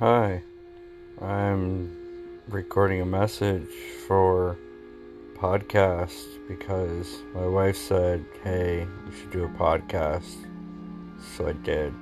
Hi, I'm recording a message for podcast because my wife said, hey, we should do a podcast. So I did.